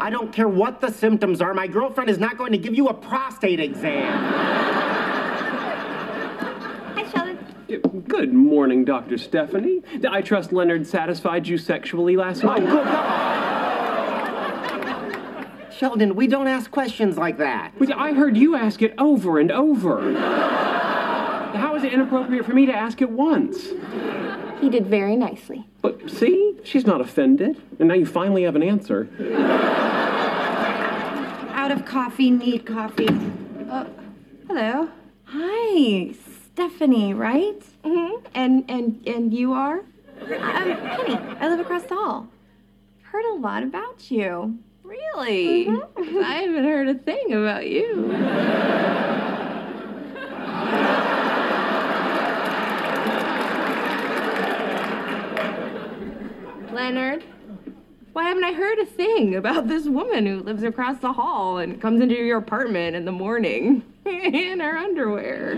I don't care what the symptoms are. My girlfriend is not going to give you a prostate exam. Hi, Sheldon. Good morning, Dr. Stephanie. I trust Leonard satisfied you sexually last night. Oh, night. good God. Sheldon, we don't ask questions like that. But I heard you ask it over and over. How is it inappropriate for me to ask it once? He did very nicely. But see, she's not offended. And now you finally have an answer. Out of coffee, need coffee. Uh, hello. Hi, Stephanie, right? Mm-hmm. And and and you are? I'm Penny. I live across the hall. Heard a lot about you. Really? Mm-hmm. I haven't heard a thing about you. Leonard, why haven't I heard a thing about this woman who lives across the hall and comes into your apartment in the morning in her underwear?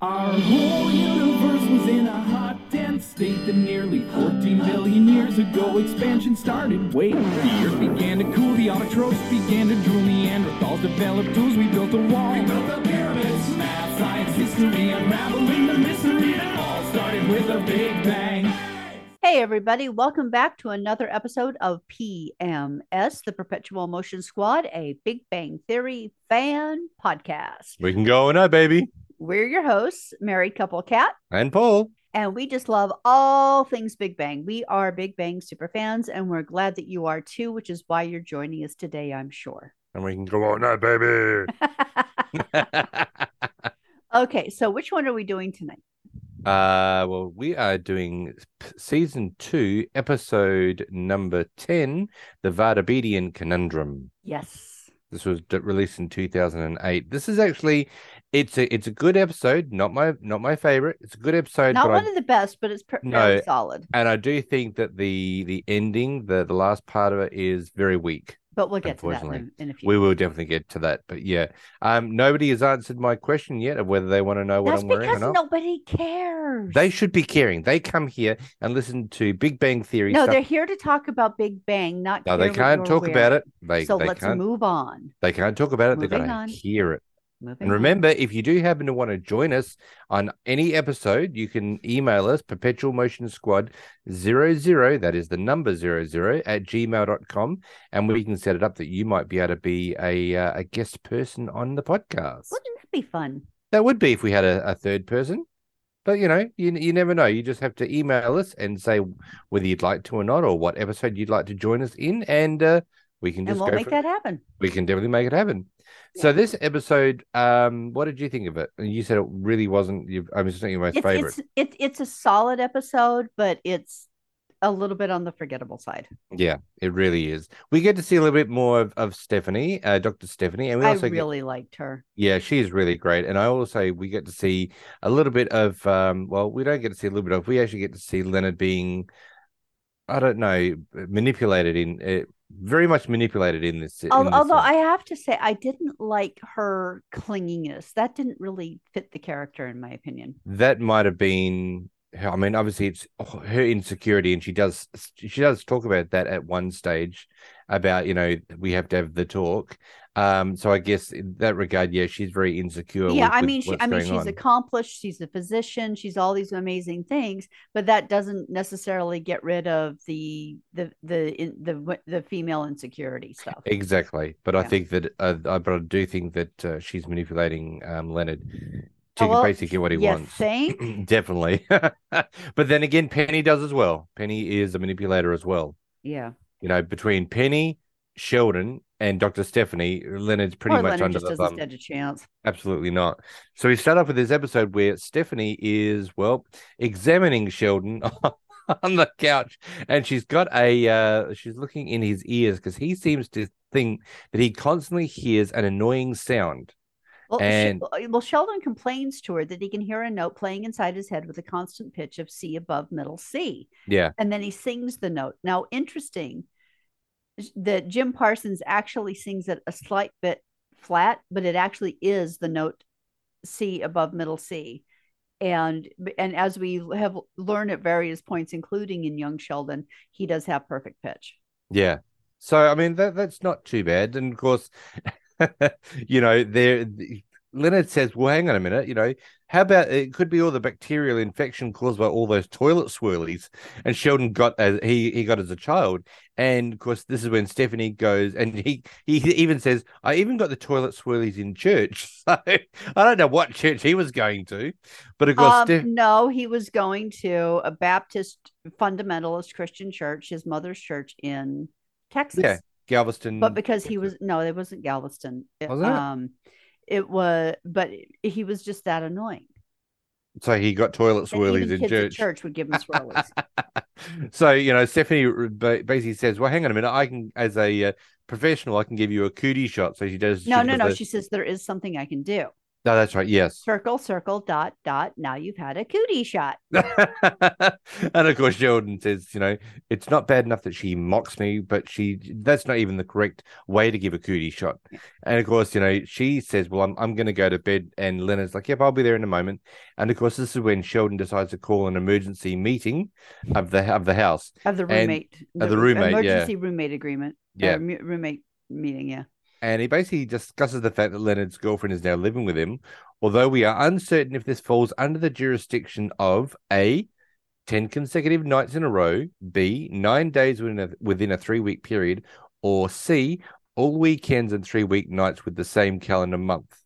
Our whole universe was in a hot, dense state that nearly 14 billion years ago expansion started. Wait, the earth began to cool, the autotrophs began to drool, Neanderthals developed tools, we built a wall. We built the pyramids, math, science, history, unraveling the mystery. It all started with a big bang. Hey, everybody, welcome back to another episode of PMS, the Perpetual Motion Squad, a Big Bang Theory fan podcast. We can go now, baby. We're your hosts, Married Couple Cat, And Paul. and we just love all things Big Bang. We are Big Bang super fans, and we're glad that you are too, which is why you're joining us today, I'm sure. And we can go on now, baby. okay, so which one are we doing tonight? Uh, well, we are doing season two, episode number 10, The Vartabedian Conundrum. Yes. This was released in 2008. This is actually it's a it's a good episode, not my not my favorite. It's a good episode, Not but one I, of the best, but it's pr- No. very solid. and I do think that the the ending, the the last part of it is very weak. But we'll get to that in, in a few We will definitely get to that. But yeah, um, nobody has answered my question yet of whether they want to know what That's I'm wearing or because not. nobody cares. They should be caring. They come here and listen to Big Bang Theory No, stuff. they're here to talk about Big Bang, not. no, they can't talk about it. They so they let's can't move on. they can't talk about it. They're Moving going on. to hear it. Moving And on. remember, if you do happen to want to join us on any episode, you can email us perpetual motion squad zero zero. That is the number zero zero at gmail.com. And we can set it up that you might be able to be a uh, a guest person on the podcast. Wouldn't that be fun? That would be if we had a, a third person. But you know, you you never know. You just have to email us and say whether you'd like to or not, or what episode you'd like to join us in, and uh, we can And just we'll go make that happen. we can definitely make it happen. So this episode, um, what did you think of it? And You said it really wasn't. You, I mean, it's not your most It's favorite. it's it, it's a solid episode, but it's a little bit on the forgettable side. Yeah, it really is. We get to see a little bit more of, of Stephanie, uh, Dr. Stephanie, and we I also get- really liked her. yeah, she's really great. And I also we get to see a little bit of um, well, we don't get to see a little bit of. We actually get to see Leonard being, I don't know, manipulated in. Very much manipulated in this. in Al- this, Although uh, I have to say, I didn't like her clinginess. That didn't really fit the character, in my opinion. that might have been her- i mean obviously it's her insecurity and she does she does talk about that at one stage about you know we have to have the talk um so i guess in that regard yeah she's very insecure yeah, with- I mean, she, I mean, she's on. accomplished. She's a physician. She's all these amazing things, but that doesn't necessarily get rid of the the the in, the the female insecurity stuff. exactly but i think that uh, I- but i do think that uh, she's manipulating um leonard to well, basically get what he wants think? definitely but then again penny does as well penny is a manipulator as well Yeah. you know between penny sheldon and dr stephanie leonard's pretty Poor much Leonard under just the doesn't thumb stand a chance. Absolutely not. So we start off with this episode where Stephanie is, well, examining Sheldon on the couch, and she's got a, uh, she's looking in his ears because he seems to think that he constantly hears an annoying sound. Well, And- uh, well, Sheldon complains to her that he can hear a note playing inside his head with a constant pitch of C above middle C. Yeah, And then he sings the note. Now, interesting that Jim Parsons actually sings it a slight bit flat, but it actually is the note C above middle C. And and as we have learned at various points, including in Young Sheldon, he does have perfect pitch. yeah. So I mean that that's not too bad. And of course, you know, there Leonard says, "Well, hang on a minute. You know, how about it could be all the bacterial infection caused by all those toilet swirlies?" And Sheldon got as he he got as a child, and of course, this is when Stephanie goes, and he he even says, "I even got the toilet swirlies in church." So I don't know what church he was going to, but of course, Um, Steph- no, he was going to a Baptist fundamentalist Christian church, his mother's church in Texas. yeah, Galveston. but because he was no, it wasn't Galveston. It, Wasn't it? um, it was, but he was just that annoying. so he got toilet swirlies in church. church would give him swirlies. so you know stephanie basically says well hang on a minute i can as a uh, professional i can give you a cootie shot so she does no, no, no. the- She says there is something I can do. No that's right yes Circle, circle, dot, dot. Now you've had a cootie shot. and of course Sheldon says, you know, it's not bad enough that she mocks me, but she that's not even the correct way to give a cootie shot. And of course, you know, she says, Well, I'm I'm gonna go to bed and Leonard's like, Yep, I'll be there in a moment. And of course, this is when Sheldon decides to call an emergency meeting of the of the house. Of the And- roommate. of the roommate, yeah. Emergency roommate agreement. Yeah. Uh, roommate meeting. Yeah. And he basically discusses the fact that Leonard's girlfriend is now living with him, although we are uncertain if this falls under the jurisdiction of A, 10 consecutive nights in a row, B, nine days within a, within a three week period, or C, all weekends and three week nights with the same calendar month.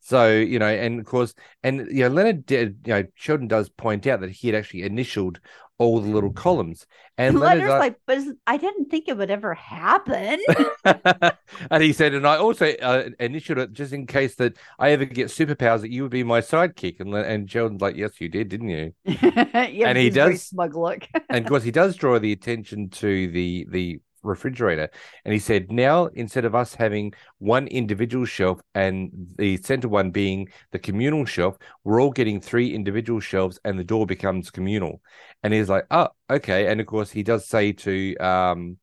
So, you know, and of course, and, you know, Leonard did, you know, Sheldon does point out that he had actually initialed all the little columns. And Leonard's Leonard's like, but I didn't think it would ever happen. and he said, and I also uh, initialed it just in case that I ever get superpowers that you would be my sidekick. And and Sheldon's like, yes, you did, didn't you? yeah, And he does- smug look. And of course, he does draw the attention to the the refrigerator, and he said, now instead of us having one individual shelf and the center one being the communal shelf, we're all getting three individual shelves, and the door becomes communal. And he's like, oh, okay. And of course, he does say to um,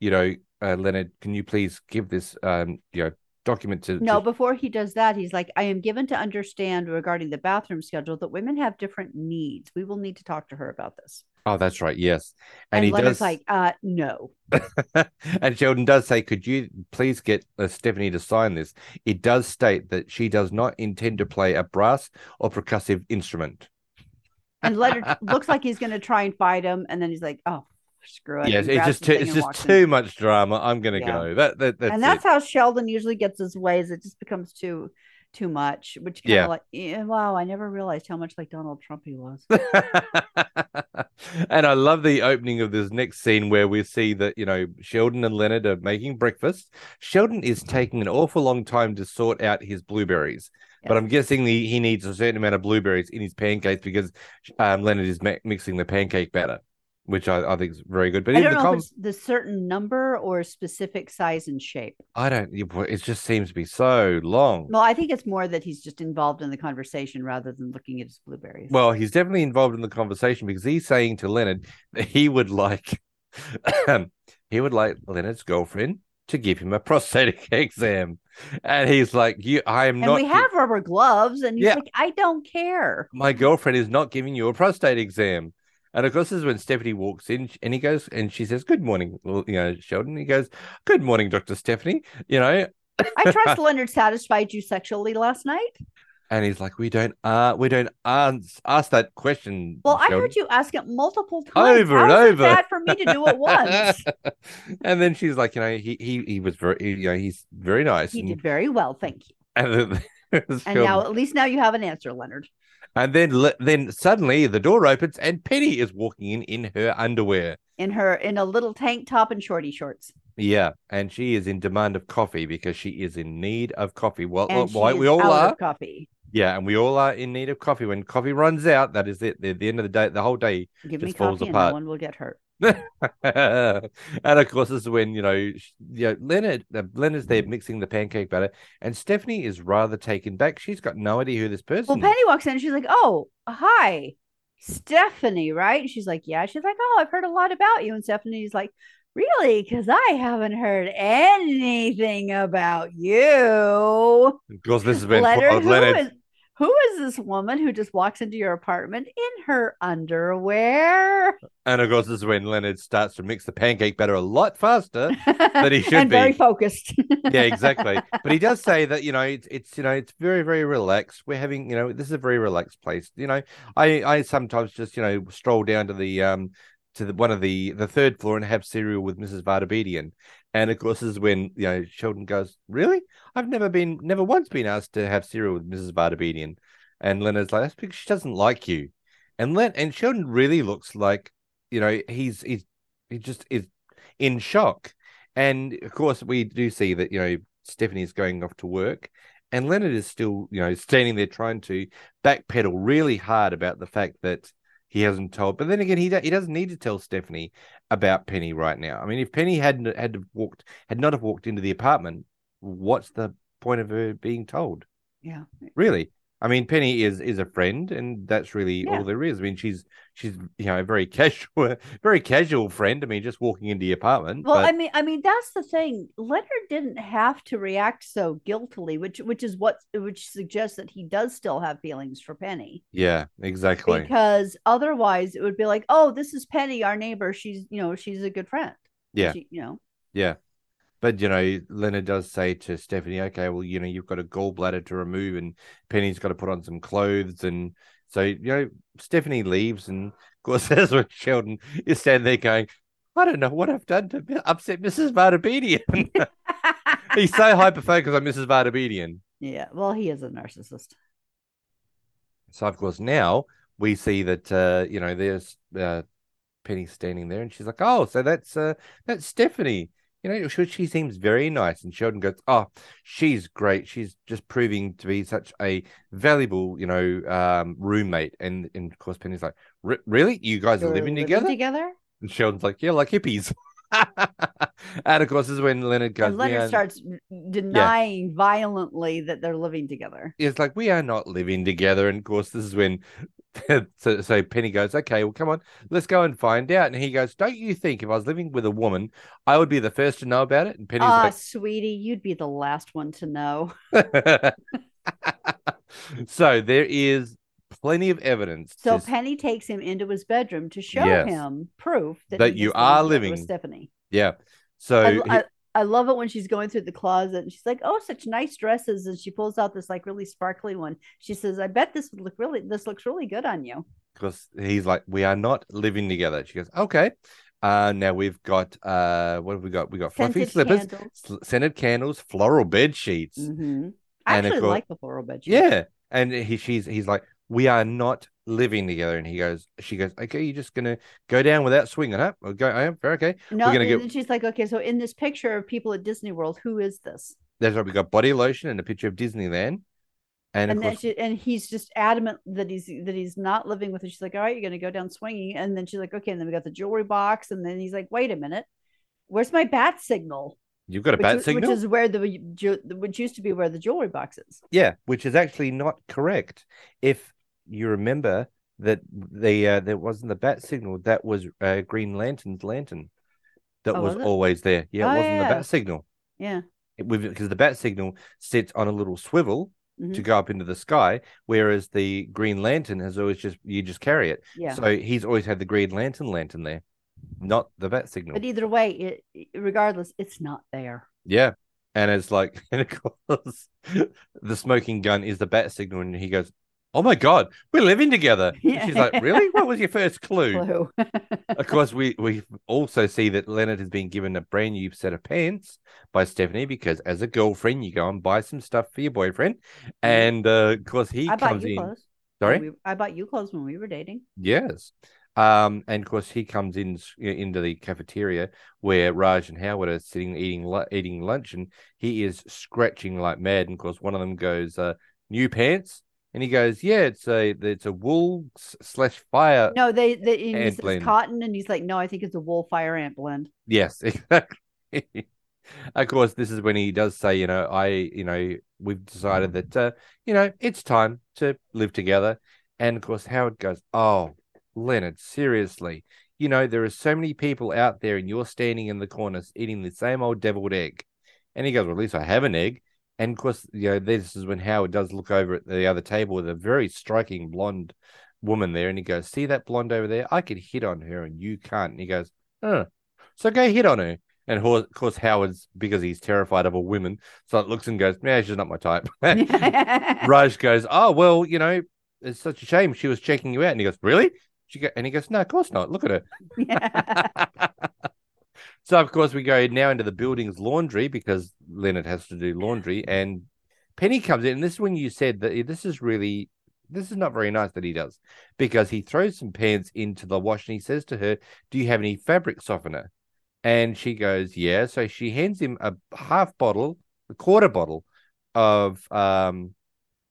you know, uh, Leonard, can you please give this um, you know, document to No, to before he does that, he's like, I am given to understand regarding the bathroom schedule that women have different needs. We will need to talk to her about this. Oh, that's right. Yes, and, And, he Leonard's does. like, uh, no. and Sheldon does say, "Could you please get uh, Stephanie to sign this?" It does state that she does not intend to play a brass or percussive instrument. And Leonard looks like he's going to try and fight him. And then he's like, oh, screw it. yes, it's just too, it's just walks in. too much drama. I'm gonna Yeah. go. That that that's and that's it. how Sheldon usually gets his ways. It just becomes too too much, which kind of Yeah. like, yeah, wow, I never realized how much like Donald Trump he was. and I love the opening of this next scene where we see that, you know, Sheldon and Leonard are making breakfast. Sheldon is taking an awful long time to sort out his blueberries, but I'm guessing the, he needs a certain amount of blueberries in his pancakes because um, Leonard is ma- mixing the pancake batter, which I, I think is very good. But I don't the know com- the certain number or specific size and shape. I don't, it just seems to be so long. Well, I think it's more that he's just involved in the conversation rather than looking at his blueberries. Well, he's definitely involved in the conversation because he's saying to Leonard that he would like he would like Leonard's girlfriend to give him a prostatic exam. And he's like, You I am and not we gi- have rubber gloves, and he's Yeah. like, I don't care. my girlfriend is not giving you a prostate exam. And of course, this is when Stephanie walks in and he goes and she says, Good morning, you know, Sheldon. He goes, Good morning, Dr. Stephanie. You know, I trust Leonard satisfied you sexually last night. and he's like, We don't uh we don't ans- ask that question. Well, I heard you ask it multiple times. Over and over. bad for me to do it once. and then she's like, you know, he he he was very, you know, he's very nice. he and, did very well, thank you. and, And now, at least now you have an answer, Leonard. And then then suddenly the door opens and Penny is walking in in her underwear. In her in a little tank top and shorty shorts. Yeah, and she is in demand of coffee because she is in need of coffee. Well, And well, we all are. of coffee. Yeah, and we all are in need of coffee. When coffee runs out, that is it. At the end of the day, the whole day Give me just falls coffee and no apart. one will get hurt. and of course, this is when you know, you know, Leonard, uh, Leonard's there mixing the pancake batter, and Stephanie is rather taken back. She's got no idea who this person. Well, is. Penny walks in and she's like, Oh, hi, Stephanie, right? And she's like, Yeah. She's like, Oh, I've heard a lot about you. And Stephanie's like, Really? Because I haven't heard anything about you. Of course, this has been Leonard, Leonard. is Who is this woman who just walks into your apartment in her underwear? And of course, this is when Leonard starts to mix the pancake batter a lot faster than he should and be. very focused. yeah, exactly. But he does say that you know it's it's you know it's very very relaxed. We're having you know this is a very relaxed place. You know, I I sometimes just you know stroll down to the um to the one of the the third floor and have cereal with Mrs. Vartabedian. And of course, this is when you know Sheldon goes, "Really? I've never been, never once been asked to have cereal with Mrs. Vartabedian." And Leonard's like, "That's because she doesn't like you." And Len and Sheldon really looks like, you know, he's he's he just is in shock. And of course, we do see that you know Stephanie's going off to work, and Leonard is still you know standing there trying to backpedal really hard about the fact that he hasn't told. But then again, he he doesn't need to tell Stephanie about Penny right now. I mean, if Penny hadn't had walked had not have walked into the apartment, what's the point of her being told? yeah. Really? I mean, Penny is is a friend, and that's really Yeah. all there is. I mean, she's she's you know a very casual, very casual friend. I mean, just walking into the apartment. Well, but- I mean, I mean that's the thing. Leonard didn't have to react so guiltily, which which is what which suggests that he does still have feelings for Penny. yeah, exactly. Because otherwise, it would be like, oh, this is Penny, our neighbor. She's you know she's a good friend. Yeah. She, you know. Yeah. But you know, Leonard does say to Stephanie, okay, well, you know, you've got a gallbladder to remove and Penny's got to put on some clothes. And so, you know, Stephanie leaves. And of course, that's when Sheldon is standing there going, I don't know what I've done to upset Mrs. Vartabedian. He's so hyper focused on Mrs. Vartabedian. yeah. Well, he is a narcissist. So, of course, now we see that, uh, you know, there's uh, Penny standing there and she's like, oh, so that's uh, that's Stephanie. You know, she, seems very nice. And Sheldon goes, oh, she's great. She's just proving to be such a valuable, you know, um, roommate. And, and of course, Penny's like, "Re- really? You guys are You're living together? together? And Sheldon's like, yeah, like hippies. and of course, this is when Leonard goes, And Leonard are- starts denying violently that they're living together. it's like we are not living together and of course this is when so, so penny goes okay well come on let's go and find out and he goes don't you think if i was living with a woman i would be the first to know about it and penny's Ah, sweetie, you'd be the last one to know. so there is plenty of evidence So to- Penny takes him into his bedroom to show Yes. him proof that, That you are living. with Stephanie. yeah so I, he- I, I love it when she's going through the closet and she's like, "Oh, such nice dresses!" And she pulls out this like really sparkly one. She says, "I bet this would look really. This looks really good on you." because he's like, we are not living together. She goes, okay. Uh, now we've got uh, what have we got? We got fluffy Scented slippers, candles. sl- scented candles, floral bed sheets. Mhm. I And actually course- like the floral bed. sheets. Yeah, and he, she's, he's like, we are not living together. And he goes, she goes, okay, you're just gonna go down without swinging, huh? Go, I am okay. No, gonna and get- she's like, "Okay, so in this picture of people at Disney World, who is this?" That's right. We got body lotion and a picture of Disneyland, and, And course, she, and he's just adamant that he's that he's not living with her. She's like, "All right, you're gonna go down swinging." And then she's like, "Okay." And then we got the jewelry box, and then he's like, "Wait a minute, where's my bat signal?" you've got a which, bat signal. which is where the which used to be where the jewelry box is. Yeah, which is actually not correct. If you remember that the uh, there wasn't the bat signal, that was uh, Green Lantern's lantern that Oh, was was always there. Yeah, Oh, it wasn't yeah. the bat signal. Yeah. Because the bat signal sits on a little swivel to Mhm. go up into the sky, whereas the Green Lantern has always just you just carry it. Yeah. So he's always had the Green Lantern lantern there, not the bat signal. But either way, it- regardless, it's not there. Yeah. And it's like, and of course, the smoking gun is the bat signal. And he goes, Oh my God, we're living together. And She's like, Really? What was your first clue? Clue. Of course, we, we also see that Leonard has been given a brand new set of pants by Stephanie because as a girlfriend, you go and buy some stuff for your boyfriend. And uh, of course, he. I comes in. clothes. Sorry? We- I bought you clothes when we were dating. Yes. Um, and of course, he comes in into the cafeteria where Raj and Howard are sitting eating eating lunch, and he is scratching like mad. And of course, one of them goes, uh, "New pants," and he goes, "Yeah, it's a it's a wool slash fire." No, they, they he says blend. cotton, and he's like, no, I think it's a wool fire ant blend. Yes, exactly. of course, this is when he does say, you know, I, you know, we've decided that, uh, you know, it's time to live together. And of course, Howard goes, oh, Leonard, seriously, you know, there are so many people out there, and you're standing in the corners eating the same old deviled egg. And he goes, well, at least I have an egg. And of course, you know, this is when Howard does look over at the other table with a very striking blonde woman there, and he goes, "See that blonde over there? I could hit on her, and you can't." And he goes, "Oh, so go hit on her." And of course, Howard's because he's terrified of a woman, so it looks and goes, "Yeah, she's not my type." Raj goes, "Oh well, you know, it's such a shame she was checking you out." And he goes, "Really?" She go, and he goes, "No, of course not. Look at her." so of course we go now into the building's laundry because Leonard has to do laundry, and Penny comes in, and this is when you said that this is really this is not very nice that he does because he throws some pants into the wash and he says to her, "Do you have any fabric softener?" And she goes, "Yeah." So she hands him a half bottle, a quarter bottle of um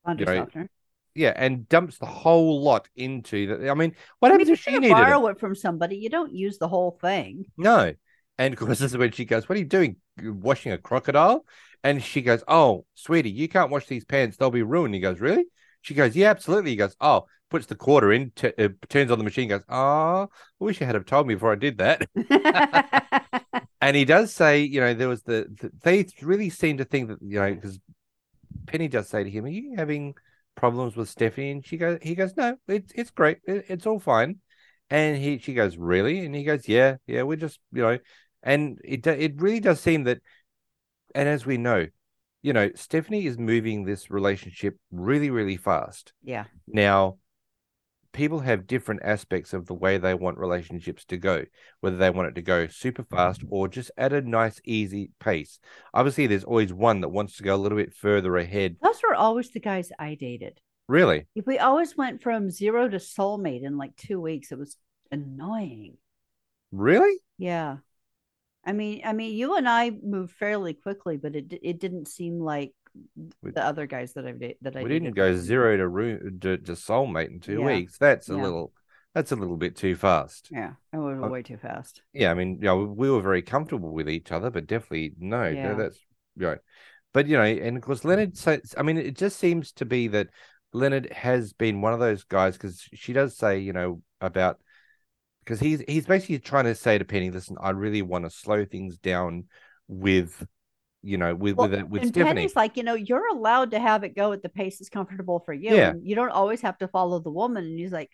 Laundry know, softener. yeah, and dumps the whole lot into the. I mean, what I happens if if she you needed it? borrow it from somebody, you don't use the whole thing. No. And of course, this is when she goes, What are you doing? You're washing a crocodile? And she goes, Oh, sweetie, you can't wash these pants. They'll be ruined. He goes, Really? She goes, Yeah, absolutely. He goes, Oh, puts the quarter in, t- uh, turns on the machine, goes, Oh, I wish you had have told me before I did that. and he does say, you know, there was the, the they really seem to think that, you know, because Penny does say to him, Are you having problems with Stephanie? And she goes, He goes, No, it's it's great. It, it's all fine. And he, she goes, really? And he goes, yeah, yeah, we're just, you know, and it, it really does seem that, and as we know, you know, Stephanie is moving this relationship really, really fast. yeah. Now, people have different aspects of the way they want relationships to go, whether they want it to go super fast or just at a nice, easy pace. Obviously, there's always one that wants to go a little bit further ahead. Those were always the guys I dated. Really? If we always went from zero to soulmate in like two weeks, it was annoying. Really? Yeah. I mean, I mean, you and I moved fairly quickly, but it it didn't seem like We- the other guys that I've that I we didn't go zero to room to, to soulmate in two Yeah. weeks. That's a Yeah. little that's a little bit too fast. Yeah, I went Uh, way too fast. Yeah, I mean, you know, we were very comfortable with each other, but definitely no, no, that's right. But you know, and of course Leonard says I mean, it just seems to be that Leonard has been one of those guys because she does say, you know, about because he's he's basically trying to say to Penny, listen, I really want to slow things down with you know, with Well, with uh, with and Stephanie. Penny's like, you know, you're allowed to have it go at the pace that's comfortable for you. Yeah. you don't always have to follow the woman. And he's like,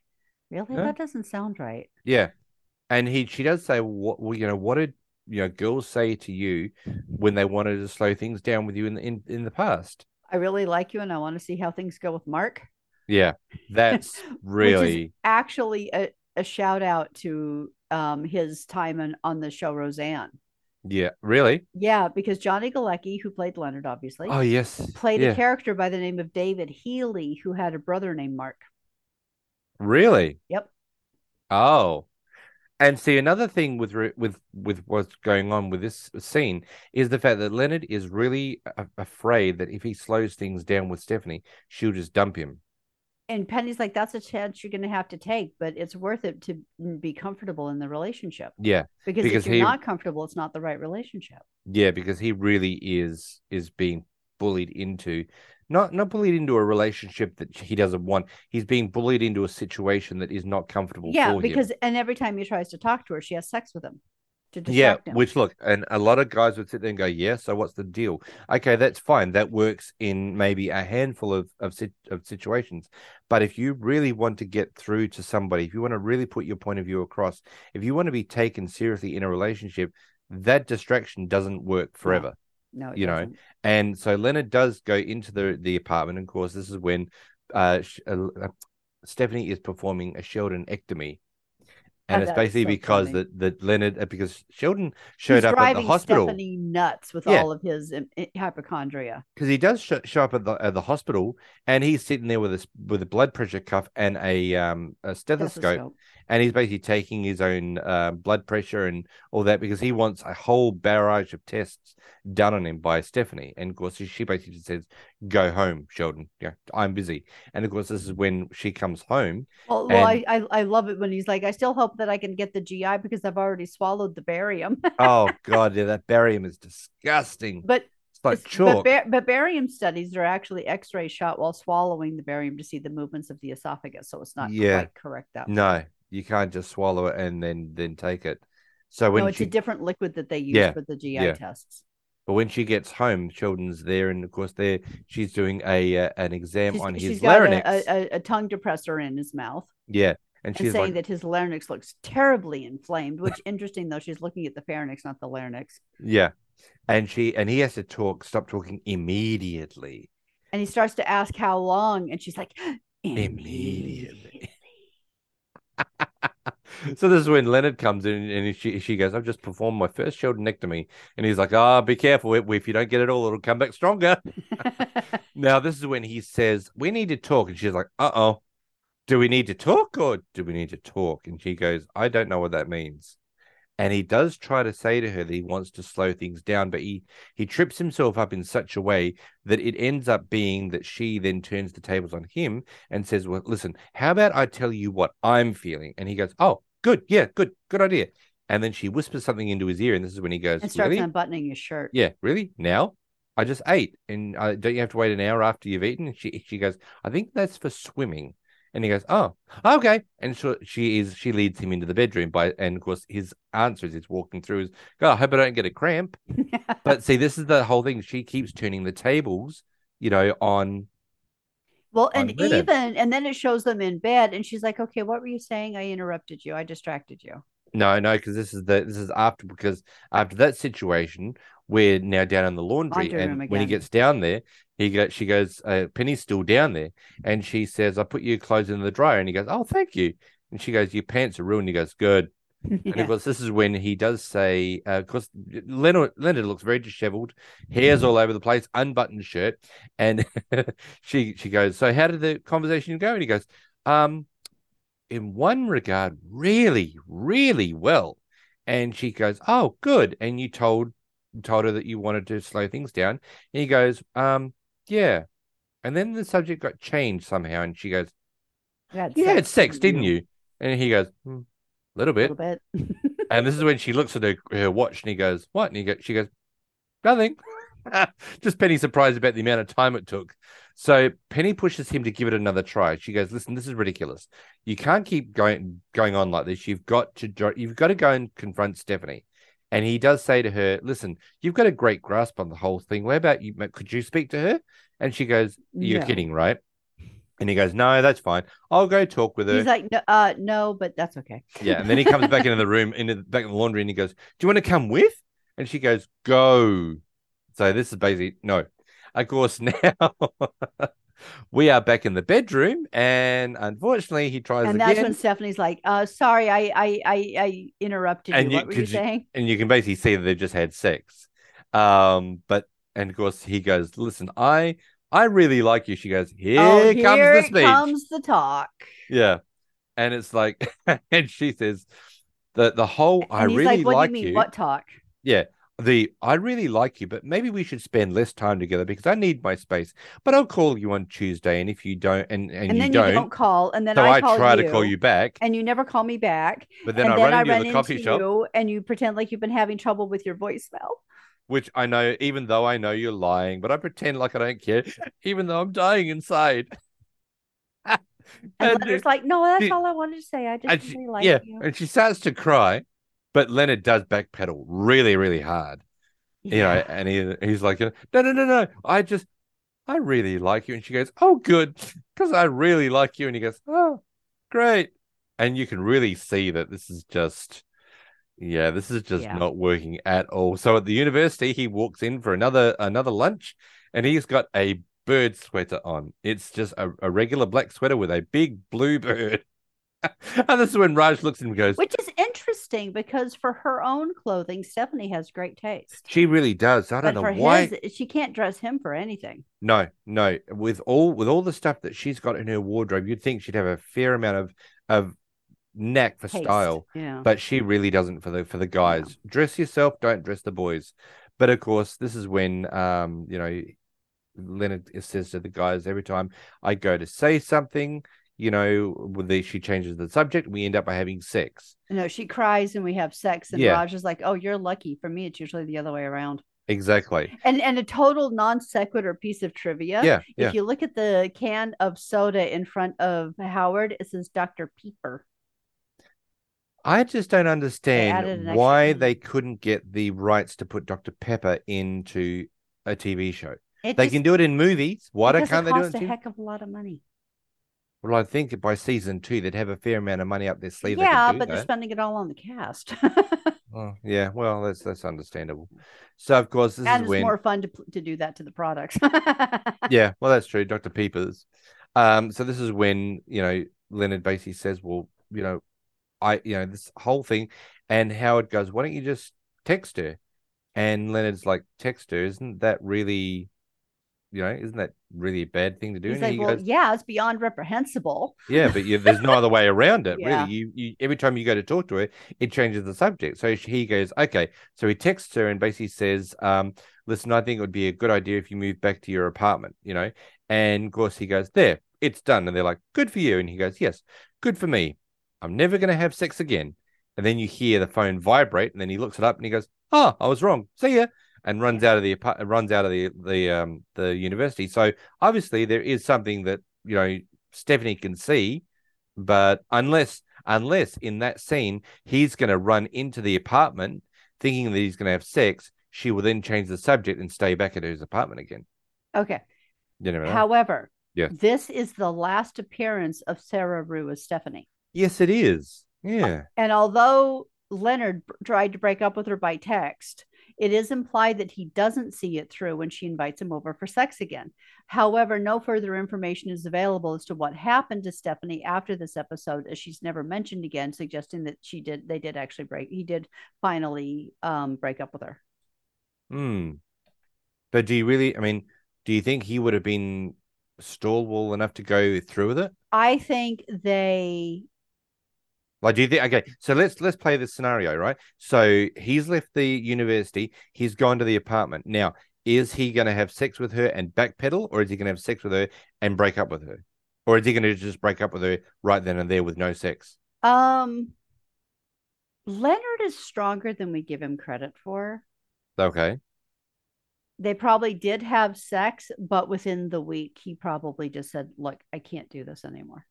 really? That doesn't sound right. Yeah, and he she does say what well, you know what did you know girls say to you when they wanted to slow things down with you in the, in in the past? I really like you, and I want to see how things go with Mark. Yeah, that's Which is really actually a, a shout out to um, his time on, on the show Roseanne. yeah, really. Yeah, because Johnny Galecki, who played Leonard, obviously, Oh yes, played yeah. a character by the name of David Healy, who had a brother named Mark. Really? Yep. Oh, and see another thing with with with what's going on with this scene is the fact that Leonard is really a- afraid that if he slows things down with Stephanie, she'll just dump him. And Penny's like, that's a chance you're going to have to take, but it's worth it to be comfortable in the relationship. Yeah, Because, Because if you're he- not comfortable, it's not the right relationship. yeah, because he really is is being bullied into not not bullied into a relationship that he doesn't want. He's being bullied into a situation that is not comfortable Yeah, for him. because and every time he tries to talk to her, she has sex with him Yeah, him. which look, and a lot of guys would sit there and go, "Yeah, so what's the deal?" Okay, that's fine. That works in maybe a handful of of, of situations. But if you really want to get through to somebody, if you want to really put your point of view across, if you want to be taken seriously in a relationship, that distraction doesn't work forever. no, you know, doesn't. And so Leonard does go into the the apartment. And of course, this is when uh, uh, Stephanie is performing a Sheldon ectomy. And Oh, it's basically so because funny. that, that Leonard, uh, because Sheldon showed He's up at the hospital Stephanie nuts with Yeah. all of his um, hypochondria. because he does sh- show up at the at the hospital and he's sitting there with a with a blood pressure cuff and a um a stethoscope, Stethoscope. And he's basically taking his own uh, blood pressure and all that because he wants a whole barrage of tests done on him by Stephanie. And of course, she- basically just says, "Go home, Sheldon. Yeah, I'm busy." And of course, this is when she comes home. Well, well I, I I love it when he's like, I still hope that I can get the GI because I've already swallowed the barium. oh God, yeah, that barium is disgusting. but like but, bar- but barium studies are actually X-ray shot while swallowing the barium to see the movements of the esophagus, so it's not Yeah. quite correct that way. You can't just swallow it and then then take it. So when no, it's she a different liquid that they use Yeah, for the GI yeah. tests. But when she gets home, Sheldon's there, and of course, there she's doing a uh, an exam She's- on his she's got larynx. a, a, a tongue depressor in his mouth yeah, and and she's saying like, that his larynx looks terribly inflamed. Which interesting though, she's looking at the pharynx, not the larynx. yeah, and she and he has to talk, stop talking immediately. And he starts to ask how long, and she's like, Immediately. So this is when Leonard comes in and she she goes, "I've just performed my first Sheldonectomy," and he's like, "Ah, be careful! If if you don't get it all, it'll come back stronger." now this is when he says, "We need to talk," and she's like, "Uh oh, do we need to talk or do we need to talk?" And she goes, "I don't know what that means." And he does try to say to her that he wants to slow things down, but he he trips himself up in such a way that it ends up being that she then turns the tables on him and says, Well, listen, how about I tell you what I'm feeling? And he goes, Oh, good. Yeah, good. Good idea. And then she whispers something into his ear. And this is when he goes, and starts Really? unbuttoning his shirt. Yeah, really? Now? I just ate. And uh, don't you have to wait an hour after you've eaten? And she, she goes, I think that's for swimming. And he goes, Oh, okay. And so she is, she leads him into the bedroom by, and of course, his answer as he's walking through is, God, I hope I don't get a cramp. but see, this is the whole thing. She keeps turning the tables, you know, on Well, and even and then it shows them in bed, and she's like, "Okay, what were you saying? I interrupted you. I distracted you." No, no, because this is the this is after because after that situation, we're now down in the laundry, Laundry and when he gets down there, he goes, she goes, uh, Penny's still down there, and she says, "I put your clothes in the dryer," and he goes, "Oh, thank you," and she goes, "Your pants are ruined." He goes, "Good." And Yeah. of course, this is when he does say, uh, of course, Leonard, Leonard looks very disheveled, hair's all over the place, unbuttoned shirt. And she she goes, So how did the conversation go? And he goes, Um, in one regard, really, really well. And she goes, Oh, good. And you told told her that you wanted to slow things down. And he goes, Um, yeah. And then the subject got changed somehow, and she goes, You had You had sex, didn't you? And he goes, "Hmm, little A bit. little bit. And this is when she looks at her, her watch and he goes, What? And he go, she goes, Nothing. Just Penny surprised about the amount of time it took. So Penny pushes him to give it another try. She goes, Listen, this is ridiculous. You can't keep going going on like this. You've got to you've got to go and confront Stephanie. And he does say to her, Listen, you've got a great grasp on the whole thing. Where about you? Could you speak to her? And she goes, You're No. kidding, right? And he goes, No, that's fine. I'll go talk with her. He's like, no, uh, no, but that's okay. Yeah, and then he comes back into the room, into the, back in the laundry, and he goes, "Do you want to come with?" And she goes, "Go." So this is basically no. Of course, now we are back in the bedroom, and unfortunately, he tries and that's again, when Stephanie's like, uh, sorry, I, I, I, I interrupted And you. you- What were you you- saying? and you can basically see that they've just had sex. Um, but and of course, he goes, "Listen, I." I really like you. She goes, Here oh, comes the speech. comes the talk. Yeah. And it's like, and she says, the the whole I And he's really like, what like you mean? What talk? Yeah. The I really like you, but maybe we should spend less time together because I need my space. But I'll call you on Tuesday, and if you don't, and and, And, you then don't, you don't call, and then so I, I, try you, to call you back. and you never call me back. But then and I then run I into run the coffee into shop, you, and you pretend like you've been having trouble with your voicemail. Which I know, even though I know you're lying, but I pretend like I don't care, even though I'm dying inside. And, And, Leonard's like, no, that's she- all I wanted to say. I just she- really like yeah, you. and she starts to cry, but Leonard does backpedal really, really hard. you know, and he he's like, no, no, no, no, I just, I really like you, and she goes, oh, good, because I really like you, and he goes, oh, great, and you can really see that this is just, yeah, this is just Yeah. not working at all. So at the university, he walks in for another another lunch, and he's got a bird sweater on. It's just a, a regular black sweater with a big blue bird. and this is when Raj looks at him and goes, Which is interesting because for her own clothing, Stephanie has great taste. she really does. I don't But know why. his, she can't dress him for anything. No, no. With all with all the stuff that she's got in her wardrobe, you'd think she'd have a fair amount of of knack for Taste. style, Yeah. but she really doesn't for the for the guys. Dress yourself, don't dress the boys. But of course, this is when um you know Leonard says to the guys every time I go to say something, you know, with the she changes the subject, we end up by having sex. No, she cries and we have sex, and Yeah. Raj is like, "Oh, you're lucky." For me, it's usually the other way around. Exactly. And and a total non sequitur piece of trivia. Yeah, If yeah. you look at the can of soda in front of Howard, it says Dr. Peeper. I just don't understand an extra why they couldn't get the rights to put Dr. Pepper into a TV show. It They just- can do it in movies. Why because can't it they do it? a TV? heck of a lot of money. Well, I think by season two they'd have a fair amount of money up their sleeve. yeah, but they're spending it all on the cast. Oh, yeah, well, that's that's understandable. So, of course, this and is it's when more fun to to do that to the products. yeah, well, that's true. Dr. Peepers. Um, so this is when, you know, Leonard basically says, Well, you know, I you know, this whole thing and Howard goes, Why don't you just text her? And Leonard's like, Text her, isn't that really you know, isn't that really a bad thing to do? He's like, he well, goes, yeah, it's beyond reprehensible. Yeah, but you, there's no other way around it, Yeah. really. You, you every time you go to talk to her, it changes the subject. So she- he goes, okay. So he texts her and basically says, um, "Listen, I think it would be a good idea if you move back to your apartment." You know, and of course he goes, "There, it's done." And they're like, "Good for you." And he goes, "Yes, good for me. I'm never going to have sex again." And then you hear the phone vibrate, and then he looks it up and he goes, "Oh, I was wrong. See ya." And runs out of the runs out of the the um the university. So obviously there is something that you know Stephanie can see, but unless unless in that scene he's going to run into the apartment thinking that he's going to have sex, she will then change the subject and stay back at his apartment again. Okay. You never know. However, Yeah. this is the last appearance of Sarah Rue as Stephanie. Yes, it is. Yeah. And although Leonard tried to break up with her by text, it is implied that he doesn't see it through when she invites him over for sex again. However, no further information is available as to what happened to Stephanie after this episode, as she's never mentioned again, suggesting that she did they did actually break he did finally um break up with her. Hmm. But do you really? I mean, do you think he would have been stalwart enough to go through with it? I think they Like, do you think? Okay, so let's let's play this scenario, right? So he's left the university, he's gone to the apartment. Now, is he going to have sex with her and backpedal, or is he going to have sex with her and break up with her, or is he going to just break up with her right then and there with no sex? um Leonard is stronger than we give him credit for. Okay, they probably did have sex, but within the week, he probably just said, "Look, I can't do this anymore."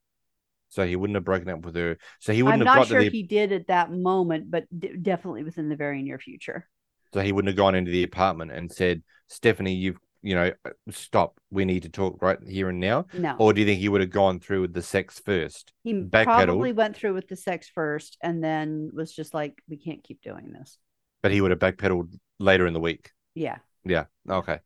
So he wouldn't have broken up with her. So he I'm wouldn't have I'm not got sure to the. he did at that moment, but d- definitely within the very near future. So he wouldn't have gone into the apartment and said, "Stephanie, you've you know, uh, stop. We need to talk right here and now." No, Or do you think he would have gone through with the sex first? he backpedaled. probably went through with the sex first, and then was just like, "We can't keep doing this." But he would have backpedaled later in the week. Yeah, Yeah. Okay.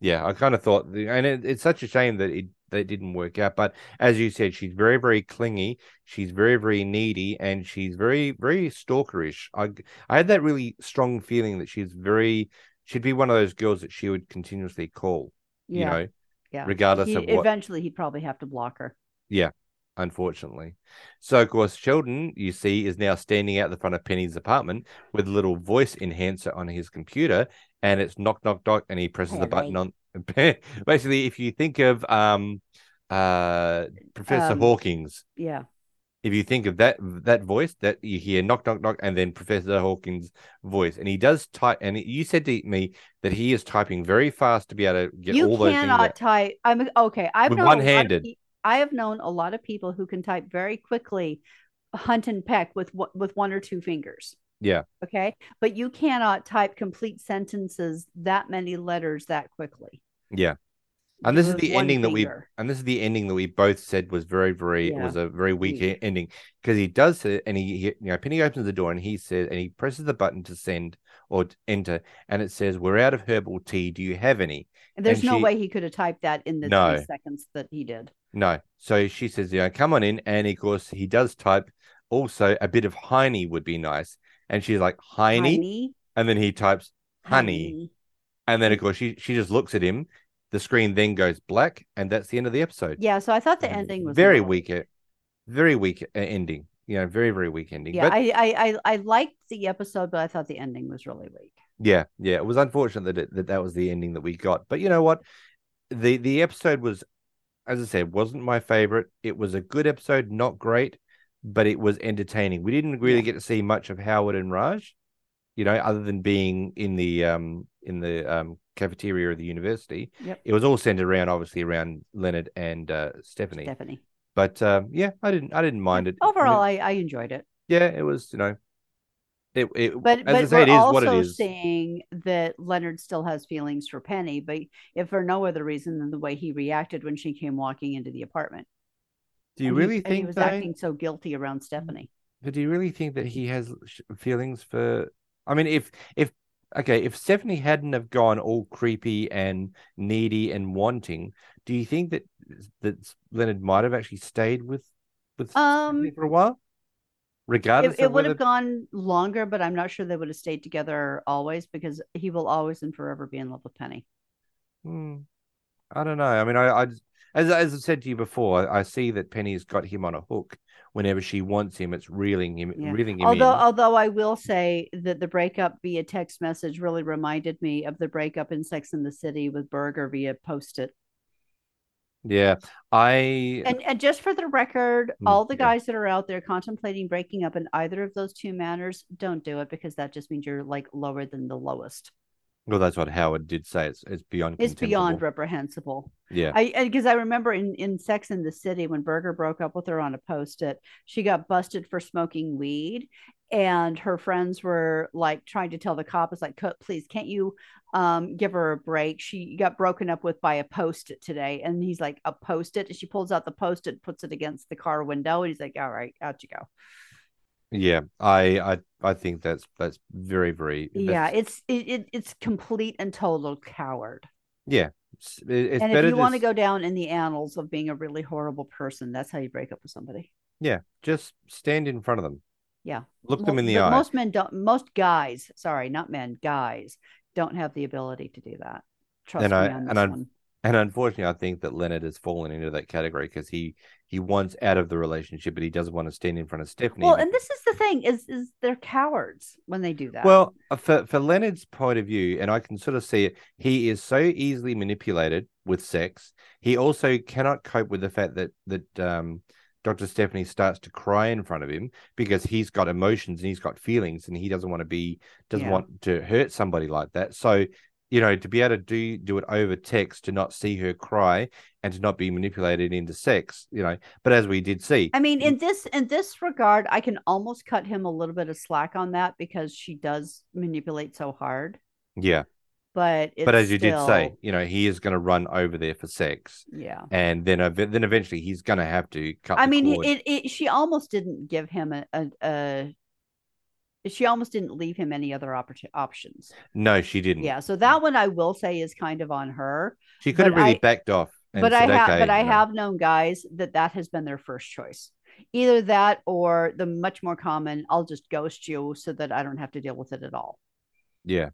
Yeah, I kind of thought, and it, it's such a shame that it that didn't work out. But as you said, she's very, very clingy. She's very, very needy, and she's very, very stalkerish. I I had that really strong feeling that she's very. She'd be one of those girls that she would continuously call. yeah, You know, yeah. regardless He- of what. eventually, he'd probably have to block her. Yeah. Unfortunately. So, of course, Sheldon, you see, is now standing out the front of Penny's apartment with a little voice enhancer on his computer, and it's knock, knock, knock, and he presses oh, the button on. Basically, if you think of um, uh, Professor Um, Hawkins, Yeah, if you think of that that voice, that you hear knock, knock, knock, and then Professor Hawkins' voice, and he does type. And you said to me that he is typing very fast to be able to get you all those things. cannot type. I'm okay. I've known a lot of one-handed. I have known a lot of people who can type very quickly, hunt and peck with with one or two fingers. Yeah. Okay, but you cannot type complete sentences that many letters that quickly. Yeah. And this is the ending that we and this is the ending that we both said was very very Yeah, was a very weak, e- ending because he does it and he, he you know Penny opens the door and he says and he presses the button to send or enter and it says we're out of herbal tea do you have any And there's And no she- way he could have typed that in the No. three seconds that he did. no so she says you know come on in and of course he does type also a bit of hiney would be nice and she's like hiney Honey, and then he types honey and then of course she she just looks at him the screen then goes black and that's the end of the episode Yeah, so I thought the ending was very weak, uh, very weak ending. You know, very very weak ending. Yeah, but I, I I I liked the episode, but I thought the ending was really weak. yeah, yeah, it was unfortunate that it, that that was the ending that we got. But you know what, the the episode was, as I said, wasn't my favorite. It was a good episode, not great, but it was entertaining. We didn't really Yeah. get to see much of Howard and Raj, you know, other than being in the um in the um cafeteria of the university. Yep. It was all centered around, obviously, around Leonard and uh, Stephanie. Stephanie. But um, yeah, I didn't I didn't mind it. I mean- Overall, I, I enjoyed it. yeah, it was, you know, it, it But as but say, we're it is also what it is. saying that Leonard still has feelings for Penny, but if for no other reason than the way he reacted when she came walking into the apartment. Do you And he- really he think was though? acting so guilty around Stephanie? But do you really think that he has feelings for? I mean, if if okay, if Stephanie hadn't have gone all creepy and needy and wanting, do you think that that Leonard might have actually stayed with with Stephanie Um, for a while, regardless It, it would have gone longer, but I'm not sure they would have stayed together always because he will always and forever be in love with Penny. Hmm. I don't know. I mean, I, I just- as as I said to you before, I, see that Penny's got him on a hook. Whenever she wants him, it's reeling him, Yeah. reeling him Although, in. although I will say that the breakup via text message really reminded me of the breakup in Sex in the City with Berger via post-it. Yeah, I And and just for the record, Mm, all the yeah. guys that are out there contemplating breaking up in either of those two manners, don't do it because that just means you're like lower than the lowest. Well, that's what Howard did say. It's it's beyond. It's beyond reprehensible. Yeah, I because I remember in in Sex in the City when Berger broke up with her on a post-it, she got busted for smoking weed, and her friends were like trying to tell the cop, "It's like, "Co- please, can't you um give her a break?" She got broken up with by a post-it today, and he's like, "A post-it," and she pulls out the post-it, puts it against the car window, and he's like, "All right, out you go." Yeah. I I I think that's that's very very. Yeah, it's it, it it's complete and total coward. yeah. It's, it's and if you want to go down in the annals of being a really horrible person, that's how you break up with somebody. Yeah, just stand in front of them. Yeah. Look them in the eye. Most men don't. Most guys, sorry, not men, guys don't have the ability to do that. Trust And me I- on and this I- one. And unfortunately, I think that Leonard has fallen into that category because he he wants out of the relationship, but he doesn't want to stand in front of Stephanie. Well, and this is the thing: is is they're cowards when they do that. Well, uh, for for Leonard's point of view, and I can sort of see it, he is so easily manipulated with sex. He also cannot cope with the fact that that um, Dr. Stephanie starts to cry in front of him because he's got emotions and he's got feelings, and he doesn't want to be doesn't Yeah. want to hurt somebody like that. So. You know, to be able to do do it over text, to not see her cry, and to not be manipulated into sex, you know. But as we did see, I mean, in this in this regard, I can almost cut him a little bit of slack on that because she does manipulate so hard. yeah. But it's But as you did say, you know, he is going to run over there for sex. yeah. and then then eventually he's gonna have to cut. I mean, it, it she almost didn't give him a, a, a she almost didn't leave him any other options. no, she didn't. Yeah, so that one I will say is kind of on her. she could have really I- backed off. And but I have, okay, but I know, have known guys that that has been their first choice. Either that or the much more common, I'll just ghost you so that I don't have to deal with it at all. Yeah,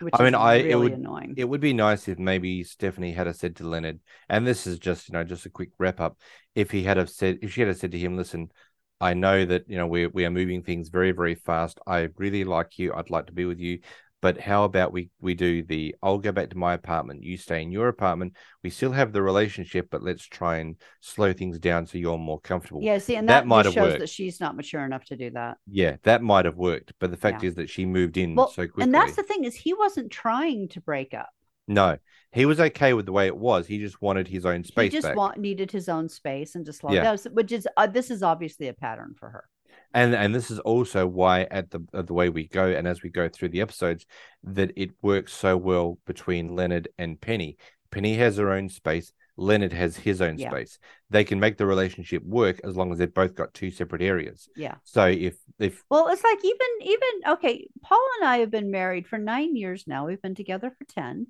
Which I mean, I- it would- annoying. it would be nice if maybe Stephanie had said to Leonard, and this is just you know just a quick wrap up. If he had have said, if she had said to him, listen. I know that you know we we are moving things very very fast. I really like you. I'd like to be with you, but how about we we do the? I'll go back to my apartment. You stay in your apartment. We still have the relationship, but let's try and slow things down so you're more comfortable. yeah, see, and that that, might have shows worked. that she's not mature enough to do that. Yeah, that might have worked, but the fact Yeah. is that she moved in Well, so quickly. and that's the thing is he wasn't trying to break up. No, he was okay with the way it was. He just wanted his own space he just back. want, needed his own space and just slow Yeah. down, which is uh, this is obviously a pattern for her. and and this is also why at the at the way we go and as we go through the episodes that it works so well between Leonard and Penny. Penny has her own space. Leonard has his own Yeah. space. They can make the relationship work as long as they've both got two separate areas. Yeah. So if if Well, it's like even even okay, Paul and I have been married for 9 years now. We've been together for 10.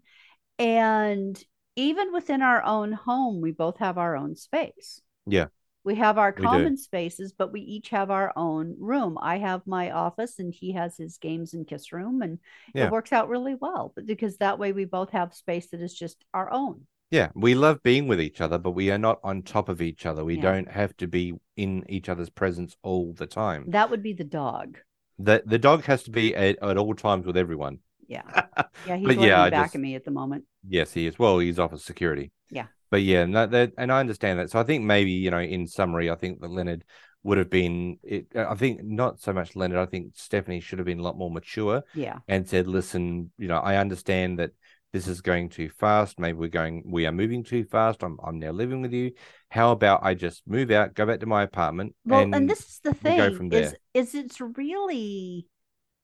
And even within our own home, we both have our own space. Yeah. We have our We do. common spaces, but we each have our own room. I have my office and he has his games and kiss room and Yeah. it works out really well because that way we both have space that is just our own. yeah, we love being with each other, but we are not on top of each other. We Yeah. don't have to be in each other's presence all the time. That would be the dog. The the dog has to be at, at all times with everyone. Yeah. Yeah, he's yeah, back just- at me at the moment. Yes, he is. Well, he's office security. Yeah. But yeah, no, that, and I understand that. So I think maybe you know, in summary, I think that Leonard would have been. It, uh, I think not so much Leonard. I think Stephanie should have been a lot more mature Yeah. and said, "Listen, you know, I understand that this is going too fast. Maybe we're going, we are moving too fast. I'm, I'm now living with you. How about I just move out, go back to my apartment? Well, and, and, this is the thing go from is it's really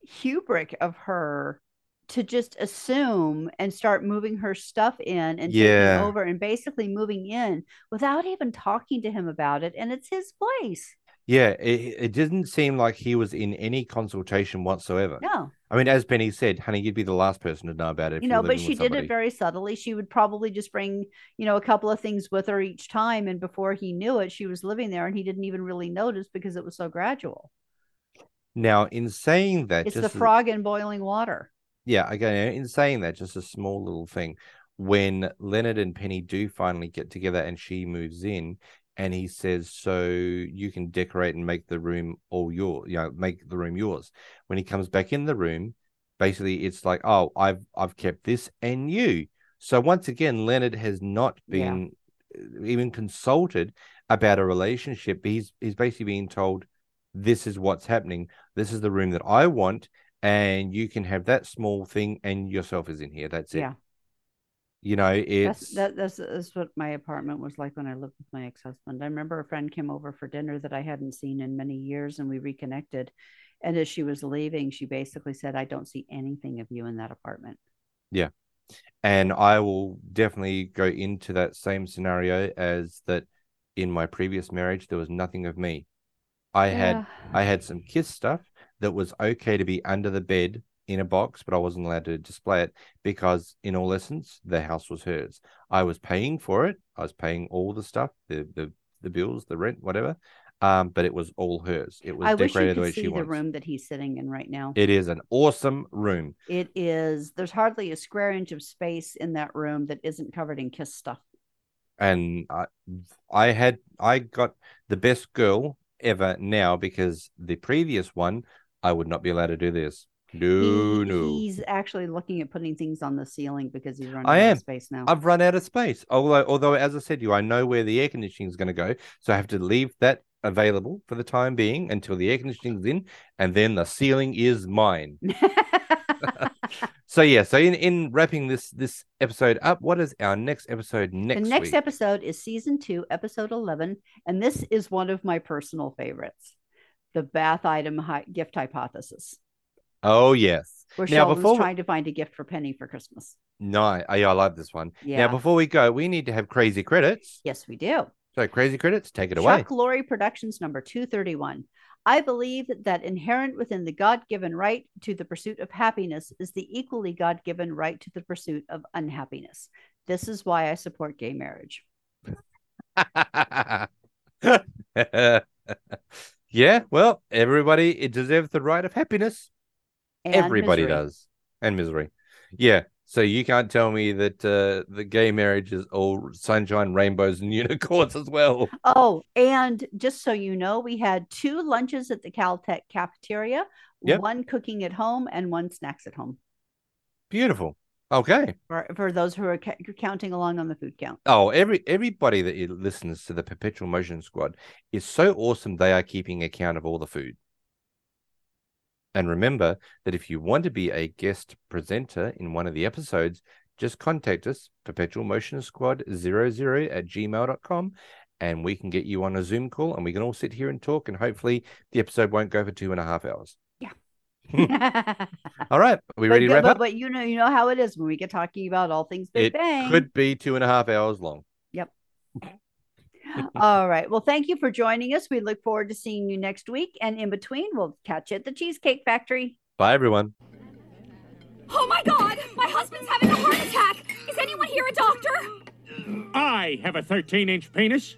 hubris of her to just assume and start moving her stuff in and Yeah. taking over and basically moving in without even talking to him about it. And it's his place. yeah, it, it didn't seem like he was in any consultation whatsoever. No, I mean, as Penny said, honey, you'd be the last person to know about it. You know, but she did it very subtly. She would probably just bring, you know, a couple of things with her each time. And before he knew it, she was living there and he didn't even really notice because it was so gradual. Now, in saying that, It's the frog in boiling water. Yeah, again, In saying that, just a small little thing. When Leonard and Penny do finally get together and she moves in, and he says, So you can decorate and make the room all yours, you know, make the room yours. When he comes back in the room, basically it's like, Oh, I've I've kept this and you. So once again, Leonard has not been uh, even consulted about a relationship. He's he's basically being told, This is what's happening. This is the room that I want and you can have that small thing and yourself is in here that's it Yeah. you know it's That's that, that's that's what my apartment was like when I lived with my ex-husband. I remember a friend came over for dinner that I hadn't seen in many years and we reconnected. And as she was leaving, she basically said, I don't see anything of you in that apartment. Yeah. And i will definitely go into that same scenario as that in my previous marriage there was nothing of me i had i had some kiss stuff that was okay to be under the bed in a box but i wasn't allowed to display it because in all essence the house was hers. I was paying for it. I was paying all the stuff the the, the bills the rent whatever um but it was all hers. It was I wish you decorated the way she the wants. room that he's sitting in right now. it is an awesome room. It is there's hardly a square inch of space in that room that isn't covered in kiss stuff. and I, I had I got the best girl ever now because the previous one I would not be allowed to do this. No, He- no. He's actually looking at putting things on the ceiling because he's running I out am. of space now. I've run out of space. Although, although as I said to you, I know where the air conditioning is going to go, so I have to leave that available for the time being until the air conditioning's in, and then the ceiling is mine. So yeah, so in, in wrapping this this episode up, what is our next episode next the next week? episode is season two, episode 11. And this is one of my personal favorites the bath item hi- gift hypothesis, oh yes. where Now, Sheldon's before trying to find a gift for Penny for Christmas. No, I, I love this one. Yeah. Now, before we go, we need to have crazy credits. Yes, we do. So, crazy credits, take it away. Chuck Lorre Productions number 231. I believe that inherent within the God given right to the pursuit of happiness is the equally God given right to the pursuit of unhappiness. This is why I support gay marriage. yeah, well, everybody it deserves the right of happiness. and everybody misery. does, and misery. Yeah. So you can't tell me that uh, the gay marriage is all sunshine, rainbows, and unicorns as well. Oh, and just so you know, we had two lunches at the Caltech cafeteria, Yep. one cooking at home and one snacks at home Beautiful. Okay. for, for those who are ca- counting along on the food count. Oh, every everybody that listens to the Perpetual Motion Squad is so awesome. They are keeping account of all the food. And remember that if you want to be a guest presenter in one of the episodes, just contact us, Perpetual Motion Squad 00 at gmail.com, and we can get you on a Zoom call and we can all sit here and talk. And hopefully the episode won't go for two and a half hours. All right. Are we But ready to wrap but, up? But you know, you know how it is when we get talking about all things Big It Bang. could be two and a half hours long. Yep. all right. Well, thank you for joining us. We look forward to seeing you next week. And in between, we'll catch you at the Cheesecake Factory. Bye, everyone. Oh my god! My husband's having a heart attack! Is anyone here a doctor? I have a 13 inch penis.